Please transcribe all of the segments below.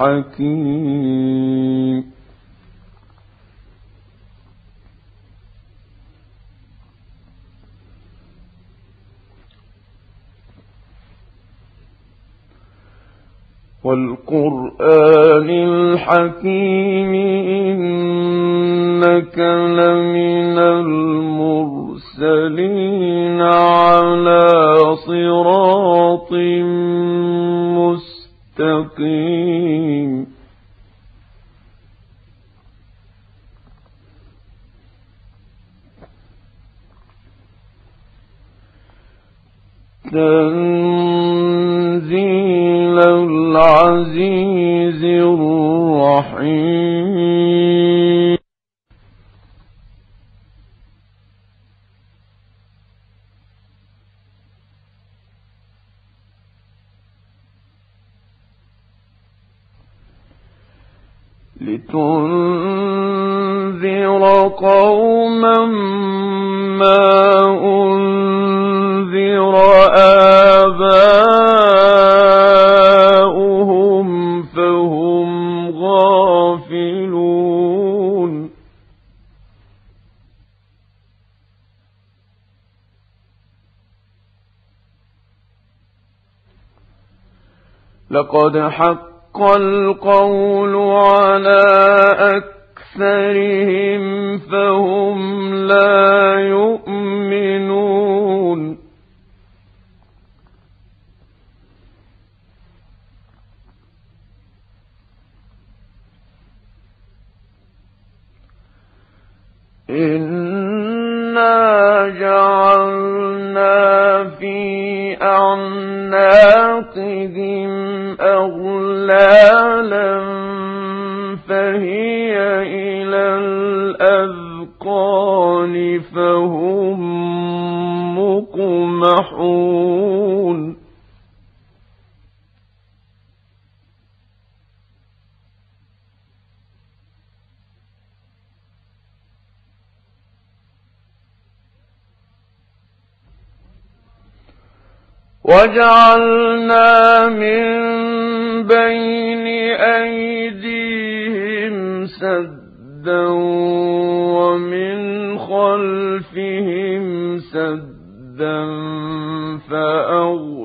الحكيم والقرآن الحكيم إنك لمن المرسلين على صراط مستقيم. تنزيل العزيز الرحيم. لتنذر قوما ما لقد حق القول على أكثرهم فهم لا يؤمنون إنا أعناقهم أغلالا فهي إلى الأذقان فهم مقمحون وجعلنا من بين أيديهم سدا ومن خلفهم سدا فأغشيناهم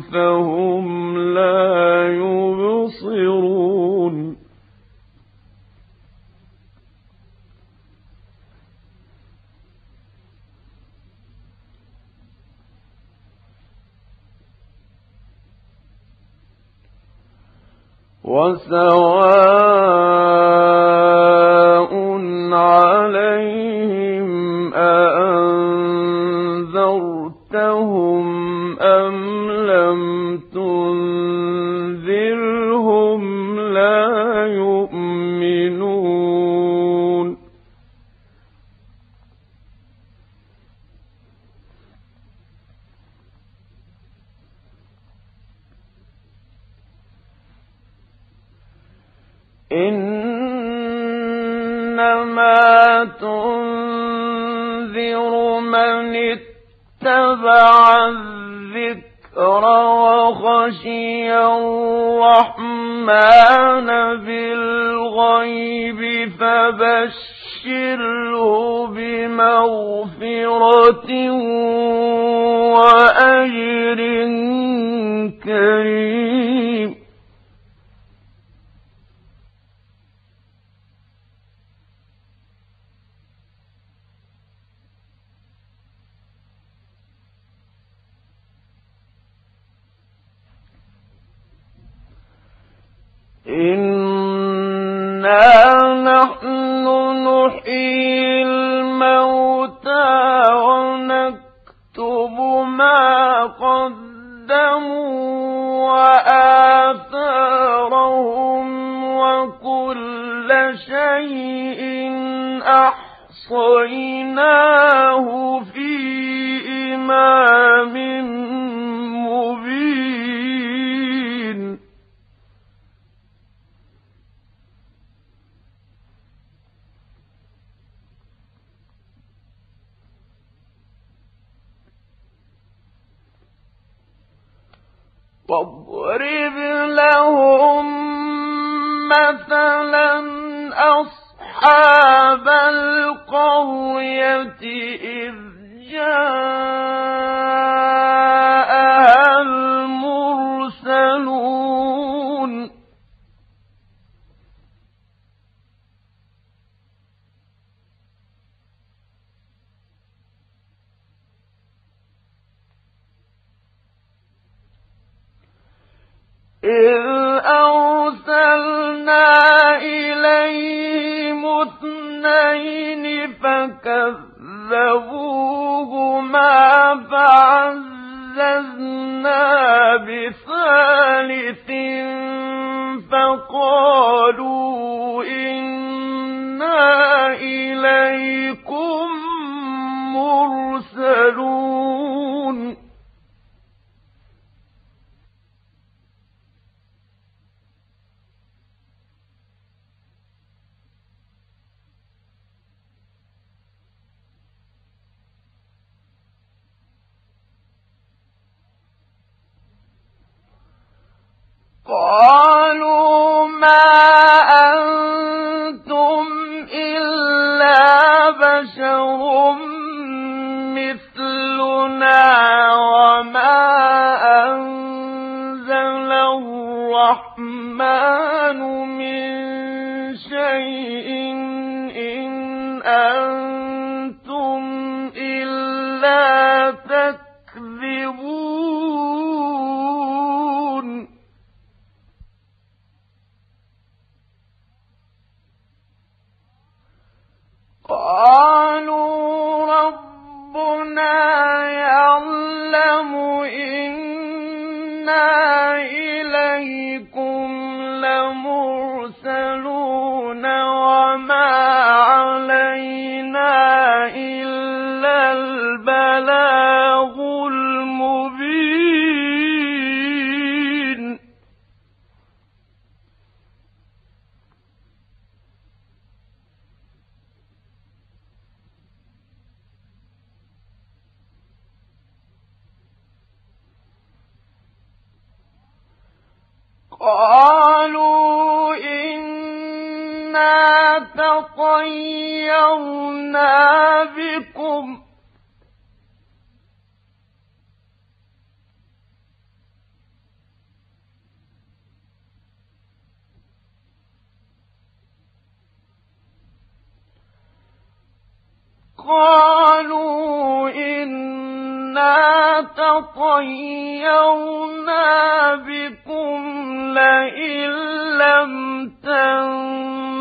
فهم لا يبصرون وسواء إنما تنذر من اتبع الذكر وخشي الرحمن بالغيب فبشره بمغفرة وأجر كريم. واضرب لهم مثلا أصحاب القرية إذ جاءها إذ أرسلنا إليهم اثنين فكذبوهما فعززنا بثالث فقالوا إنا إليكم مرسلون قالوا ما أنتم إلا بشر مثلنا وما أنزل الرحمن قالوا إنا تطيرنا بكم قالوا إنا تطيرنا بكم لئن لم تنتهوا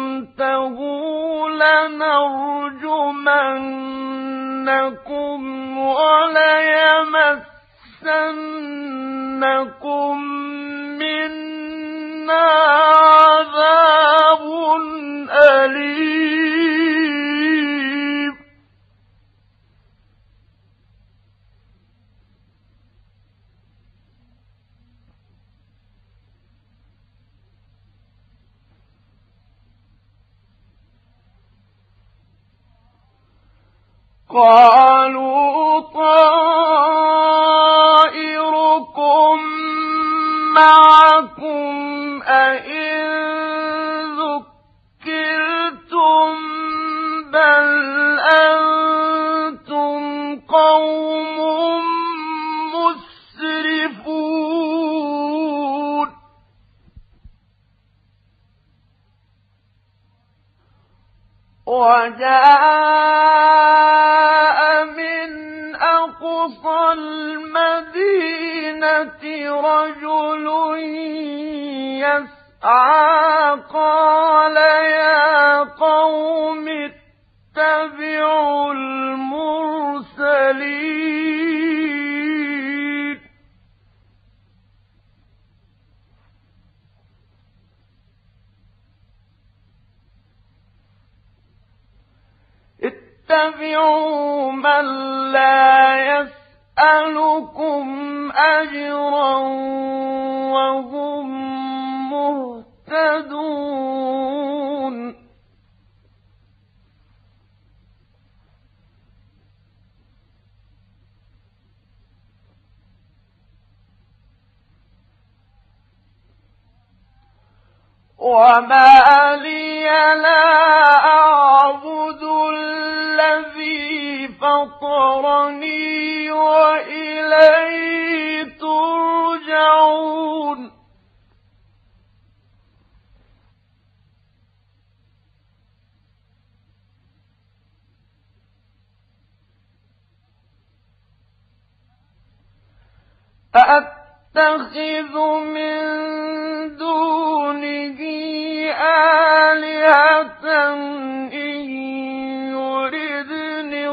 وليمسنكم منا عذاب أليم. قالوا طائركم معكم أئن ذكرتم بل أنتم قوم مسرفون وجاء رجل يسعى قال يا قوم اتبعوا المرسلين. اتبعوا من لا يسألكم أجرا وهم مهتدون وما لي لا فطرني وإليه ترجعون. أأتخذ من دونه آلهة إن يردني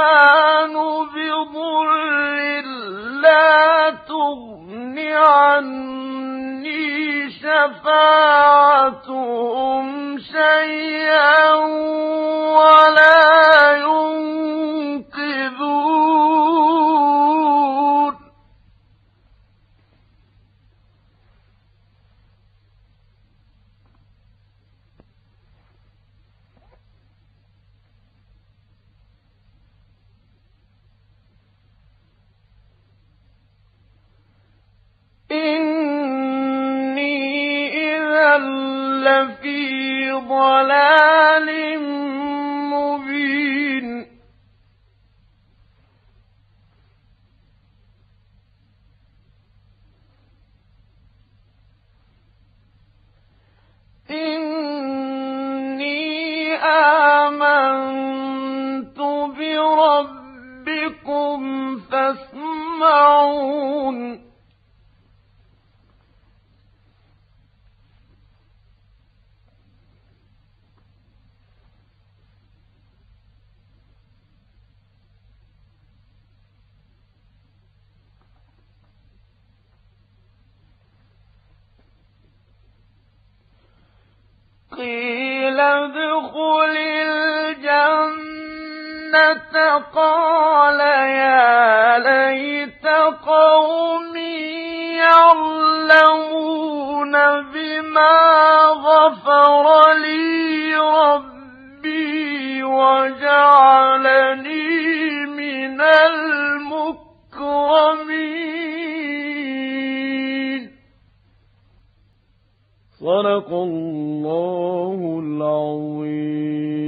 الرحمن بضر لا تغن عني شفاعتهم شيئا ولا ينقذون. قيل ادخل الجنة. قال يا ليت قومي يعلمون بما غفر لي ربي وجعلني من المكرمين. صدق الله العظيم.